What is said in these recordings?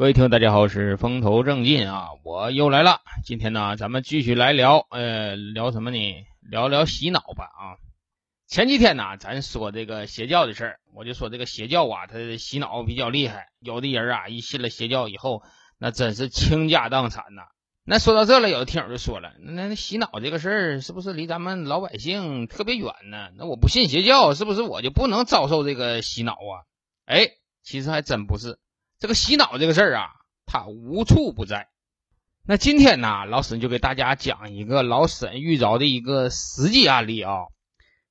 各位听众，大家好，我是风头正劲啊，我又来了。今天呢，咱们继续来聊，呃，聊什么呢？聊聊洗脑吧啊。前几天呢，咱说这个邪教的事儿，我就说这个邪教啊，它洗脑比较厉害，有的人啊，一信了邪教以后，那真是倾家荡产呐。那说到这了，有的听友就说了，那那洗脑这个事儿是不是离咱们老百姓特别远呢？那我不信邪教，是不是我就不能遭受这个洗脑啊？哎，其实还真不是。这个洗脑这个事儿啊，它无处不在。那今天呢，老沈就给大家讲一个老沈遇着的一个实际案例啊。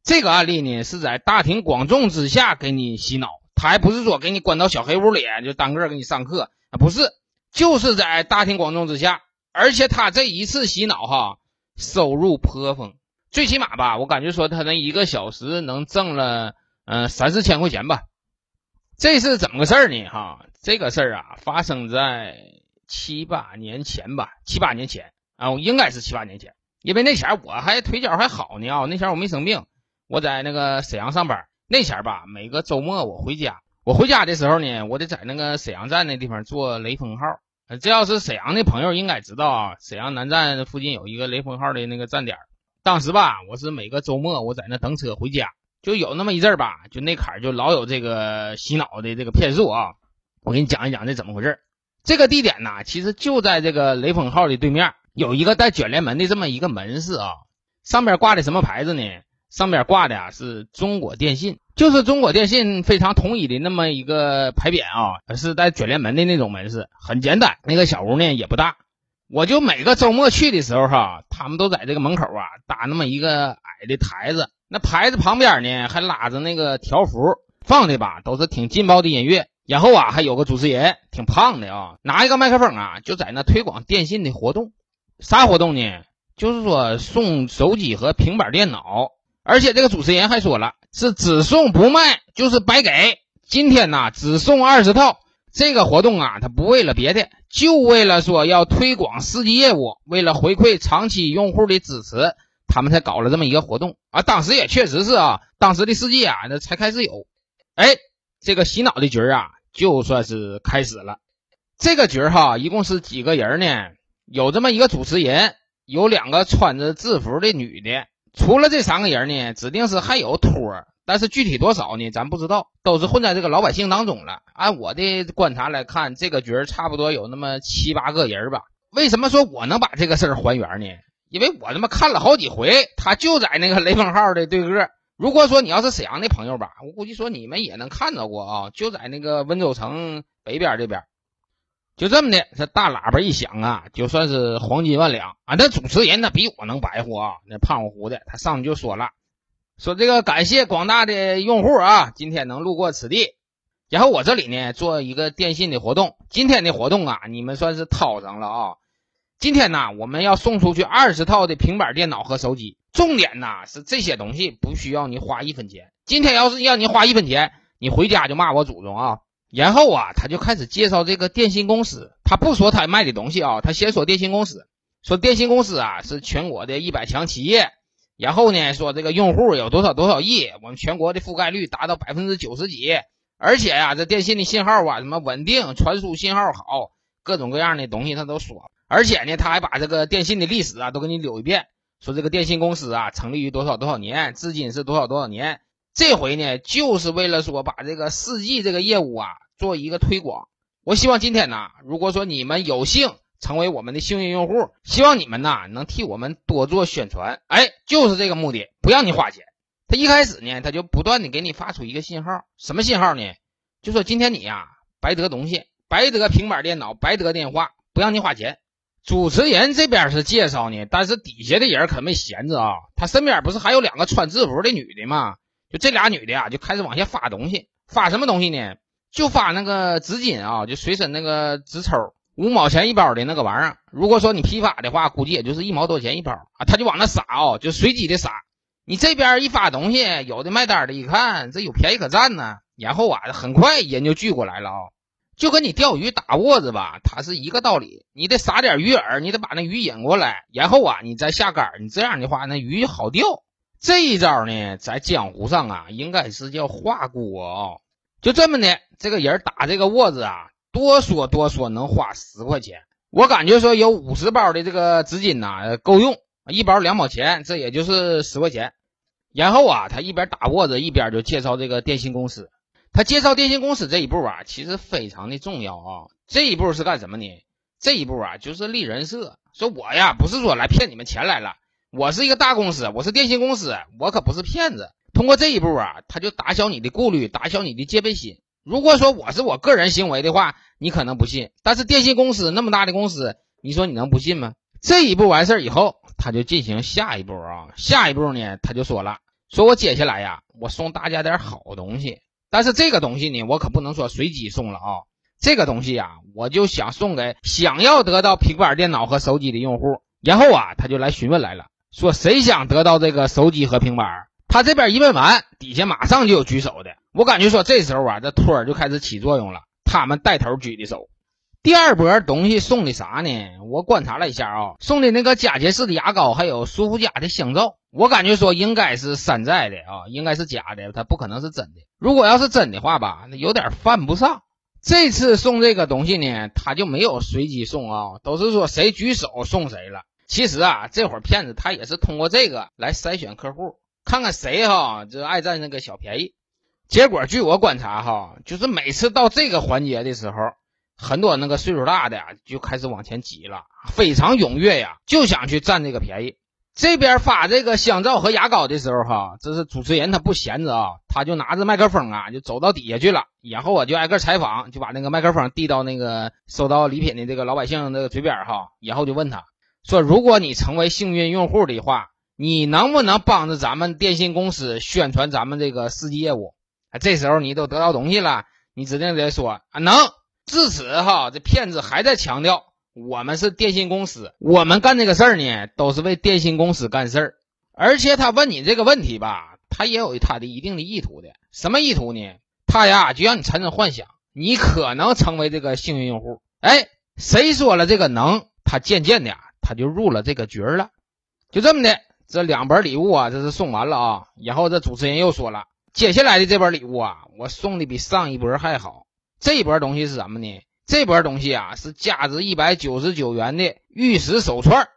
这个案例呢，是在大庭广众之下给你洗脑，他还不是说给你关到小黑屋里就单个给你上课啊，不是，就是在大庭广众之下。而且他这一次洗脑哈，收入颇丰，最起码吧，我感觉说他那一个小时能挣了嗯三四千块钱吧。这是怎么个事儿呢？哈。这个事儿啊，发生在七八年前吧，七八年前啊，应该是七八年前，因为那前我还腿脚还好呢啊，那前我没生病，我在那个沈阳上班。那前吧，每个周末我回家，我回家的时候呢，我得在那个沈阳站那地方坐雷锋号。这要是沈阳的朋友应该知道啊，沈阳南站附近有一个雷锋号的那个站点。当时吧，我是每个周末我在那等车回家，就有那么一阵儿吧，就那坎儿就老有这个洗脑的这个骗术啊。我给你讲一讲这怎么回事这个地点呢，其实就在这个雷锋号的对面，有一个带卷帘门的这么一个门市啊。上边挂的什么牌子呢？上边挂的啊是中国电信，就是中国电信非常统一的那么一个牌匾啊，是带卷帘门的那种门市，很简单。那个小屋呢也不大，我就每个周末去的时候哈，他们都在这个门口啊搭那么一个矮的台子，那牌子旁边呢还拉着那个条幅，放的吧都是挺劲爆的音乐。然后啊，还有个主持人，挺胖的啊，拿一个麦克风啊，就在那推广电信的活动。啥活动呢？就是说送手机和平板电脑，而且这个主持人还说了，是只送不卖，就是白给。今天呢，只送二十套。这个活动啊，他不为了别的，就为了说要推广司机业务，为了回馈长期用户的支持，他们才搞了这么一个活动啊。当时也确实是啊，当时的司机啊，那才开始有。哎，这个洗脑的局啊。就算是开始了，这个局儿哈，一共是几个人呢？有这么一个主持人，有两个穿着制服的女的。除了这三个人呢，指定是还有托儿，但是具体多少呢？咱不知道，都是混在这个老百姓当中了。按我的观察来看，这个局儿差不多有那么七八个人吧。为什么说我能把这个事儿还原呢？因为我他妈看了好几回，他就在那个雷锋号的对个。如果说你要是沈阳的朋友吧，我估计说你们也能看到过啊，就在那个温州城北边这边，就这么的，这大喇叭一响啊，就算是黄金万两啊。那主持人那比我能白活啊，那胖乎乎的，他上去就说了，说这个感谢广大的用户啊，今天能路过此地，然后我这里呢做一个电信的活动，今天的活动啊，你们算是掏上了啊。今天呢，我们要送出去二十套的平板电脑和手机。重点呢是这些东西不需要你花一分钱。今天要是让你花一分钱，你回家就骂我祖宗啊！然后啊，他就开始介绍这个电信公司。他不说他卖的东西啊，他先说电信公司，说电信公司啊是全国的一百强企业。然后呢，说这个用户有多少多少亿，我们全国的覆盖率达到百分之九十几。而且呀，这电信的信号啊，什么稳定，传输信号好，各种各样的东西他都说。而且呢，他还把这个电信的历史啊都给你捋一遍，说这个电信公司啊成立于多少多少年，至今是多少多少年。这回呢，就是为了说把这个四 G 这个业务啊做一个推广。我希望今天呢，如果说你们有幸成为我们的幸运用户，希望你们呐能替我们多做宣传。哎，就是这个目的，不让你花钱。他一开始呢，他就不断的给你发出一个信号，什么信号呢？就说今天你呀白得东西，白得平板电脑，白得电话，不让你花钱。主持人这边是介绍呢，但是底下的人可没闲着啊。他身边不是还有两个穿制服的女的吗？就这俩女的啊，就开始往下发东西。发什么东西呢？就发那个纸巾啊，就随身那个纸抽，五毛钱一包的那个玩意儿。如果说你批发的话，估计也就是一毛多钱一包啊。他就往那撒哦，就随机的撒。你这边一发东西，有的卖单的一看，这有便宜可占呢。然后啊，很快人就聚过来了啊。就跟你钓鱼打窝子吧，它是一个道理。你得撒点鱼饵，你得把那鱼引过来，然后啊，你再下杆。你这样的话，那鱼好钓。这一招呢，在江湖上啊，应该是叫画锅啊。就这么的，这个人打这个窝子啊，多说多说能花十块钱。我感觉说有五十包的这个纸巾呐够用，一包两毛钱，这也就是十块钱。然后啊，他一边打窝子一边就介绍这个电信公司。他介绍电信公司这一步啊，其实非常的重要啊。这一步是干什么呢？这一步啊，就是立人设。说我呀，不是说来骗你们钱来了，我是一个大公司，我是电信公司，我可不是骗子。通过这一步啊，他就打消你的顾虑，打消你的戒备心。如果说我是我个人行为的话，你可能不信。但是电信公司那么大的公司，你说你能不信吗？这一步完事儿以后，他就进行下一步啊。下一步呢，他就说了，说我接下来呀，我送大家点好东西。但是这个东西呢，我可不能说随机送了啊。这个东西呀，我就想送给想要得到平板电脑和手机的用户。然后啊，他就来询问来了，说谁想得到这个手机和平板？他这边一问完，底下马上就有举手的。我感觉说这时候啊，这托儿就开始起作用了，他们带头举的手。第二波东西送的啥呢？我观察了一下啊，送的那个佳洁士的牙膏，还有舒肤佳的香皂。我感觉说应该是山寨的啊，应该是假的，它不可能是真的。如果要是真的话吧，那有点犯不上。这次送这个东西呢，他就没有随机送啊，都是说谁举手送谁了。其实啊，这会儿骗子他也是通过这个来筛选客户。看看谁哈，就爱占那个小便宜。结果据我观察哈，就是每次到这个环节的时候，很多那个岁数大的呀就开始往前挤了，非常踊跃呀，就想去占这个便宜。这边发这个香皂和牙膏的时候哈，这是主持人他不闲着啊，他就拿着麦克风啊，就走到底下去了，然后我就挨个采访，就把那个麦克风递到那个收到礼品的这个老百姓那个嘴边哈，然后就问他说：“如果你成为幸运用户的话。”你能不能帮着咱们电信公司宣传咱们这个司机业务？这时候你都得到东西了，你指定得说啊能。至此哈，这骗子还在强调我们是电信公司，我们干这个事儿呢，都是为电信公司干事儿。而且他问你这个问题吧，他也有他的一定的意图的。什么意图呢？他呀就让你产生幻想，你可能成为这个幸运用户。哎，谁说了这个能？他渐渐的他就入了这个局了，就这么的。这两本礼物啊，这是送完了啊。然后这主持人又说了，接下来的这本礼物啊，我送的比上一波还好。这波东西是什么呢？这波东西啊，是价值一百九十九元的玉石手串。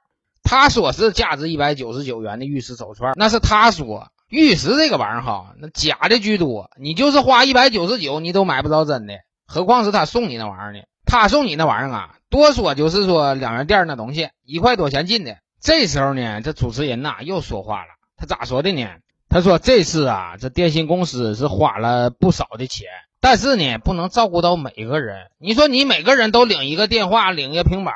他说是价值一百九十九元的玉石手串，那是他说。玉石这个玩意儿哈，那假的居多。你就是花一百九十九，你都买不着真的，何况是他送你那玩意儿呢？他送你那玩意儿啊，多说就是说两元店那东西，一块多钱进的。这时候呢，这主持人呐又说话了。他咋说的呢？他说：“这次啊，这电信公司是花了不少的钱，但是呢，不能照顾到每个人。你说你每个人都领一个电话，领一个平板，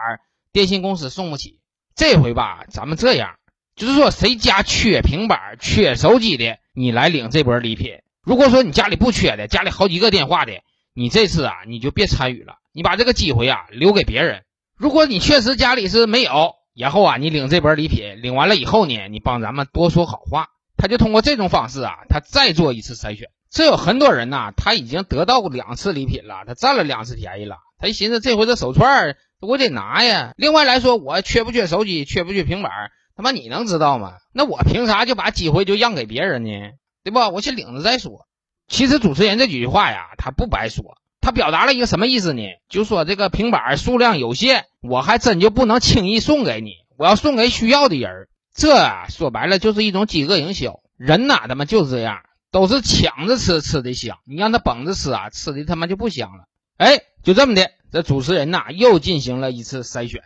电信公司送不起。这回吧，咱们这样，就是说谁家缺平板、缺手机的，你来领这波礼品。如果说你家里不缺的，家里好几个电话的，你这次啊，你就别参与了，你把这个机会啊留给别人。如果你确实家里是没有。”然后啊，你领这波礼品，领完了以后呢，你帮咱们多说好话。他就通过这种方式啊，他再做一次筛选。这有很多人呐，他已经得到过两次礼品了，他占了两次便宜了。他一寻思，这回这手串我得拿呀。另外来说，我缺不缺手机，缺不缺平板，他妈你能知道吗？那我凭啥就把机会就让给别人呢？对不？我先领着再说。其实主持人这几句话呀，他不白说。他表达了一个什么意思呢？就说这个平板数量有限，我还真就不能轻易送给你，我要送给需要的人。这啊，说白了就是一种饥饿营销。人呐，他妈就是这样，都是抢着吃，吃的香。你让他绷着吃啊，吃的他妈就不香了。哎，就这么的，这主持人呐又进行了一次筛选，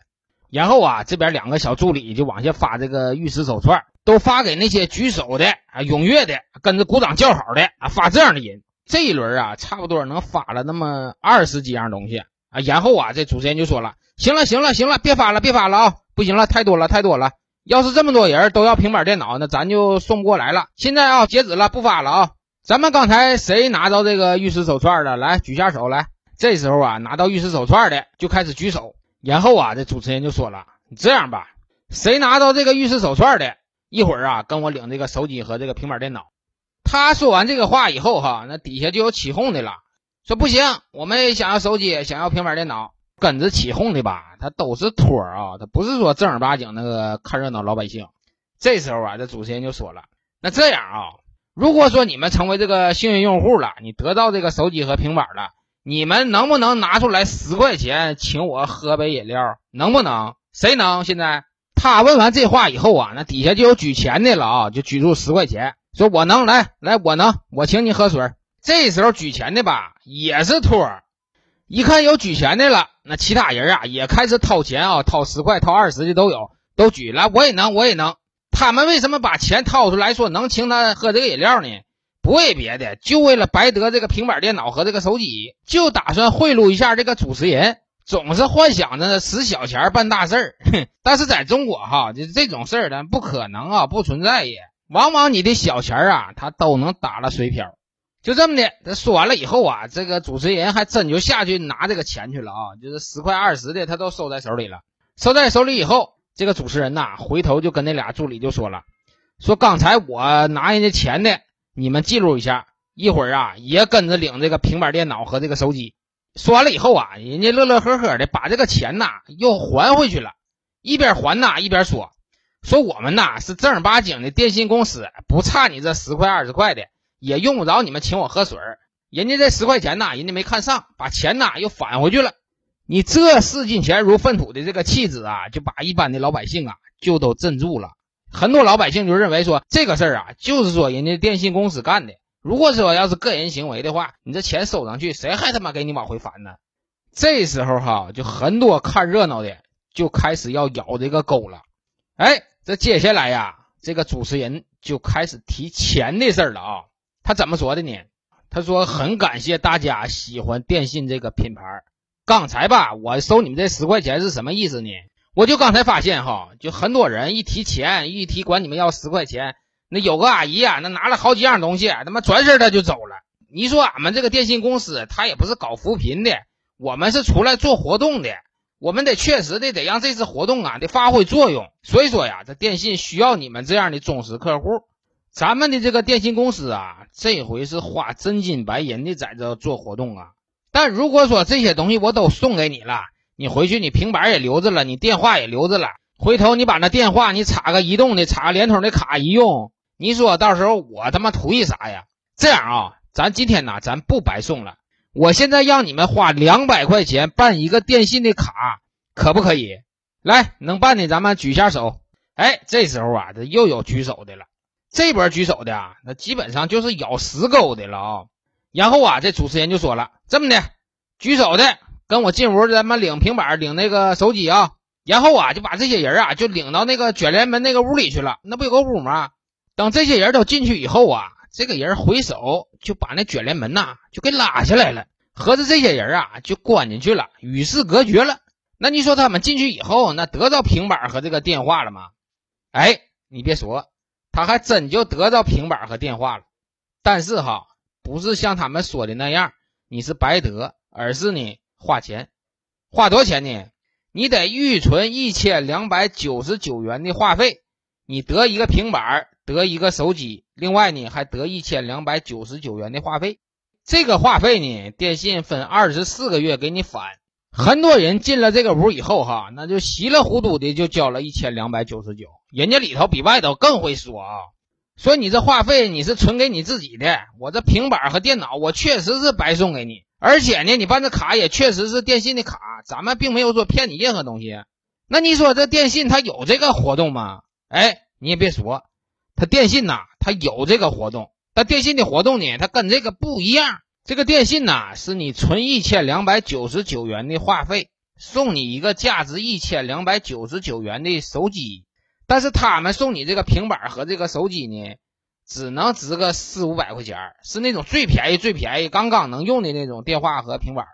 然后啊，这边两个小助理就往下发这个玉石手串，都发给那些举手的啊、踊跃的、跟着鼓掌叫好的啊，发这样的人。这一轮啊，差不多能发了那么二十几样东西啊，然后啊，这主持人就说了：“行了，行了，行了，别发了，别发了啊，不行了，太多了，太多了。要是这么多人都要平板电脑，那咱就送不过来了。现在啊，截止了，不发了啊。咱们刚才谁拿到这个玉石手串的？来举下手来。这时候啊，拿到玉石手串的就开始举手。然后啊，这主持人就说了：你这样吧，谁拿到这个玉石手串的，一会儿啊，跟我领这个手机和这个平板电脑。”他说完这个话以后，哈，那底下就有起哄的了，说不行，我们也想要手机，想要平板电脑，跟着起哄的吧，他都是托儿啊，他不是说正儿八经那个看热闹老百姓。这时候啊，这主持人就说了，那这样啊，如果说你们成为这个幸运用户了，你得到这个手机和平板了，你们能不能拿出来十块钱请我喝杯饮料？能不能？谁能？现在他问完这话以后啊，那底下就有举钱的了啊，就举出十块钱，说我能来来，我能，我请你喝水。这时候举钱的吧也是托儿，一看有举钱的了，那其他人啊也开始掏钱啊，掏十块、掏二十的都有，都举来，我也能，我也能。他们为什么把钱掏出来说能请他喝这个饮料呢？不为别的，就为了白得这个平板电脑和这个手机，就打算贿赂一下这个主持人，总是幻想着使小钱办大事儿。但是在中国哈，就这种事儿呢，不可能啊，不存在也。往往你的小钱啊，他都能打了水漂。就这么的，他说完了以后啊，这个主持人还真就下去拿这个钱去了啊，就是十块二十的，他都收在手里了。收在手里以后，这个主持人呐，回头就跟那俩助理就说了，说刚才我拿人家钱的。你们记录一下，一会儿啊也跟着领这个平板电脑和这个手机。说完了以后啊，人家乐乐呵呵的把这个钱呐又还回去了，一边还呐一边说：“说我们呐是正儿八经的电信公司，不差你这十块二十块的，也用不着你们请我喝水。人家这十块钱呐，人家没看上，把钱呐又返回去了。你这视金钱如粪土的这个气质啊，就把一般的老百姓啊就都镇住了。”很多老百姓就认为说这个事儿啊，就是说人家电信公司干的。如果说要是个人行为的话，你这钱收上去，谁还他妈给你往回返呢？这时候哈，就很多看热闹的就开始要咬这个钩了。哎，这接下来呀，这个主持人就开始提钱的事儿了啊。他怎么说的呢？他说很感谢大家喜欢电信这个品牌。刚才吧，我收你们这十块钱是什么意思呢？我就刚才发现哈，就很多人一提钱，一提管你们要十块钱，那有个阿姨啊，那拿了好几样东西，他妈转身他就走了。你说俺们这个电信公司，他也不是搞扶贫的，我们是出来做活动的，我们得确实的得让这次活动啊得发挥作用。所以说呀，这电信需要你们这样的忠实客户。咱们的这个电信公司啊，这回是花真金白银的在这做活动啊。但如果说这些东西我都送给你了。你回去，你平板也留着了，你电话也留着了。回头你把那电话，你插个移动的，插个联通的卡一用，你说到时候我他妈图一啥呀？这样啊，咱今天呢，咱不白送了。我现在让你们花两百块钱办一个电信的卡，可不可以？来，能办的咱们举下手。哎，这时候啊，这又有举手的了。这波举手的啊，那基本上就是咬死狗的了啊。然后啊，这主持人就说了，这么的，举手的。跟我进屋，咱们领平板，领那个手机啊，然后啊，就把这些人啊，就领到那个卷帘门那个屋里去了。那不有个屋吗？等这些人都进去以后啊，这个人回手就把那卷帘门呐，就给拉下来了，合着这些人啊，就关进去了，与世隔绝了。那你说他们进去以后，那得到平板和这个电话了吗？哎，你别说，他还真就得到平板和电话了。但是哈，不是像他们说的那样，你是白得，而是呢。花钱，花多少钱呢？你得预存一千两百九十九元的话费，你得一个平板，得一个手机，另外呢还得一千两百九十九元的话费。这个话费呢，电信分二十四个月给你返。很多人进了这个屋以后，哈，那就稀里糊涂的就交了一千两百九十九，人家里头比外头更会说啊，说你这话费你是存给你自己的，我这平板和电脑我确实是白送给你。而且呢，你办这卡也确实是电信的卡，咱们并没有说骗你任何东西。那你说这电信它有这个活动吗？哎，你也别说，它电信呐，它有这个活动。但电信的活动呢，它跟这个不一样。这个电信呐，是你存一千两百九十九元的话费，送你一个价值一千两百九十九元的手机。但是他们送你这个平板和这个手机呢？只能值个四五百块钱，是那种最便宜、最便宜、刚刚能用的那种电话和平板。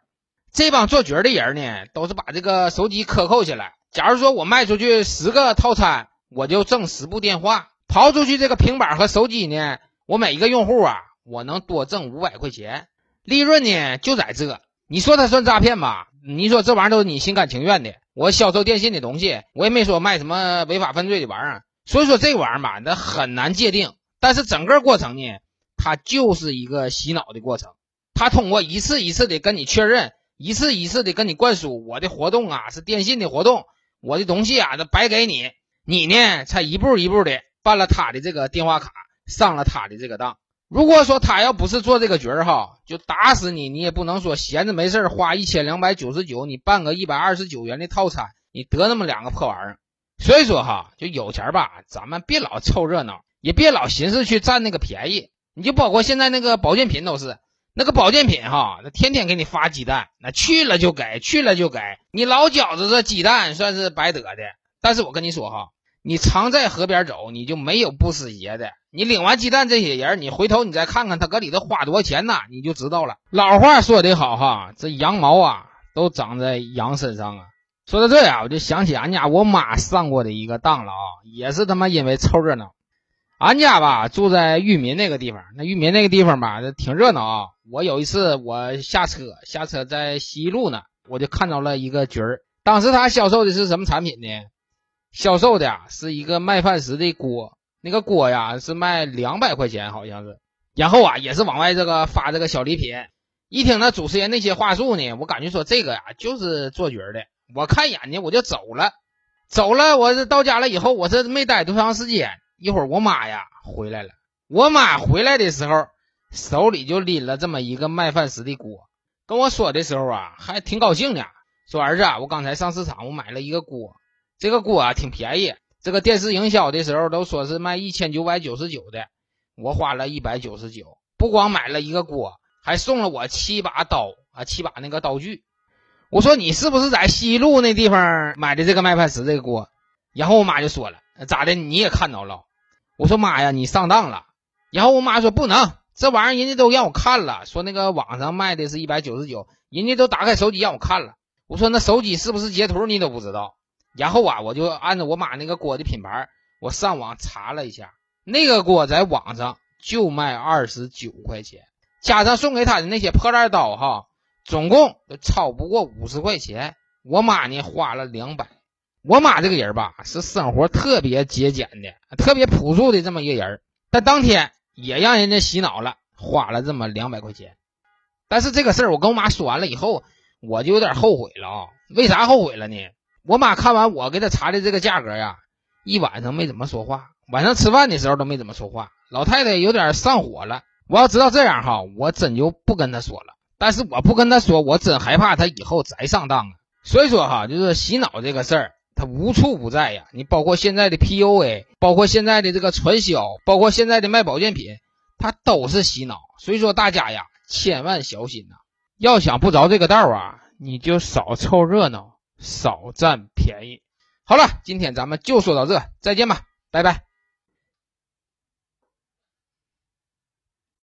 这帮做角的人呢，都是把这个手机克扣下来。假如说我卖出去十个套餐，我就挣十部电话；刨出去这个平板和手机呢，我每一个用户啊，我能多挣五百块钱。利润呢就在这。你说他算诈骗吧？你说这玩意儿都是你心甘情愿的。我销售电信的东西，我也没说卖什么违法犯罪的玩意儿。所以说这玩意儿吧，那很难界定。但是整个过程呢，它就是一个洗脑的过程。他通过一次一次的跟你确认，一次一次的跟你灌输，我的活动啊是电信的活动，我的东西啊都白给你，你呢才一步一步的办了他的这个电话卡，上了他的这个当。如果说他要不是做这个角儿哈，就打死你，你也不能说闲着没事花一千两百九十九，你办个一百二十九元的套餐，你得那么两个破玩意儿。所以说哈，就有钱吧，咱们别老凑热闹，也别老寻思去占那个便宜。你就包括现在那个保健品都是，那个保健品哈，那天天给你发鸡蛋，那去了就给，去了就给你老觉着这鸡蛋算是白得的。但是我跟你说哈，你常在河边走，你就没有不湿鞋的。你领完鸡蛋，这些人，你回头你再看看他搁里头花多少钱呢，你就知道了。老话说得好哈，这羊毛啊都长在羊身上啊。说到这呀，我就想起俺家我妈上过的一个当了啊，也是他妈因为凑热闹。俺家吧住在裕民那个地方，那裕民那个地方吧，挺热闹啊。我有一次我下车，下车在西路呢，我就看到了一个局儿。当时他销售的是什么产品呢？销售的是一个麦饭石的锅，那个锅呀是卖两百块钱，好像是。然后啊，也是往外这个发这个小礼品。一听那主持人那些话术呢，我感觉说这个呀就是做角的。我看一眼呢，我就走了，走了。我这到家了以后，我这没待多长时间，一会儿我妈呀回来了。我妈回来的时候，手里就拎了这么一个麦饭石的锅，跟我说的时候啊，还挺高兴的，说儿子啊，我刚才上市场，我买了一个锅，这个锅啊挺便宜，这个电视营销的时候都说是卖一千九百九十九的，我花了一百九十九，不光买了一个锅，还送了我七把刀啊，七把那个刀具。我说你是不是在西路那地方买的这个麦饭石这个锅？然后我妈就说了，咋的？你也看到了？我说妈呀，你上当了。然后我妈说不能，这玩意儿人家都让我看了，说那个网上卖的是一百九十九，人家都打开手机让我看了。我说那手机是不是截图你都不知道？然后啊，我就按照我妈那个锅的品牌，我上网查了一下，那个锅在网上就卖二十九块钱，加上送给他的那些破烂刀哈。总共都超不过五十块钱，我妈呢花了两百。我妈这个人吧，是生活特别节俭的，特别朴素的这么一个人。但当天也让人家洗脑了，花了这么两百块钱。但是这个事儿我跟我妈说完了以后，我就有点后悔了啊。为啥后悔了呢？我妈看完我给她查的这个价格呀，一晚上没怎么说话，晚上吃饭的时候都没怎么说话。老太太有点上火了。我要知道这样哈，我真就不跟她说了。但是我不跟他说，我真害怕他以后再上当啊。所以说哈，就是洗脑这个事儿，它无处不在呀。你包括现在的 PUA，包括现在的这个传销，包括现在的卖保健品，它都是洗脑。所以说大家呀，千万小心呐。要想不着这个道啊，你就少凑热闹，少占便宜。好了，今天咱们就说到这，再见吧，拜拜。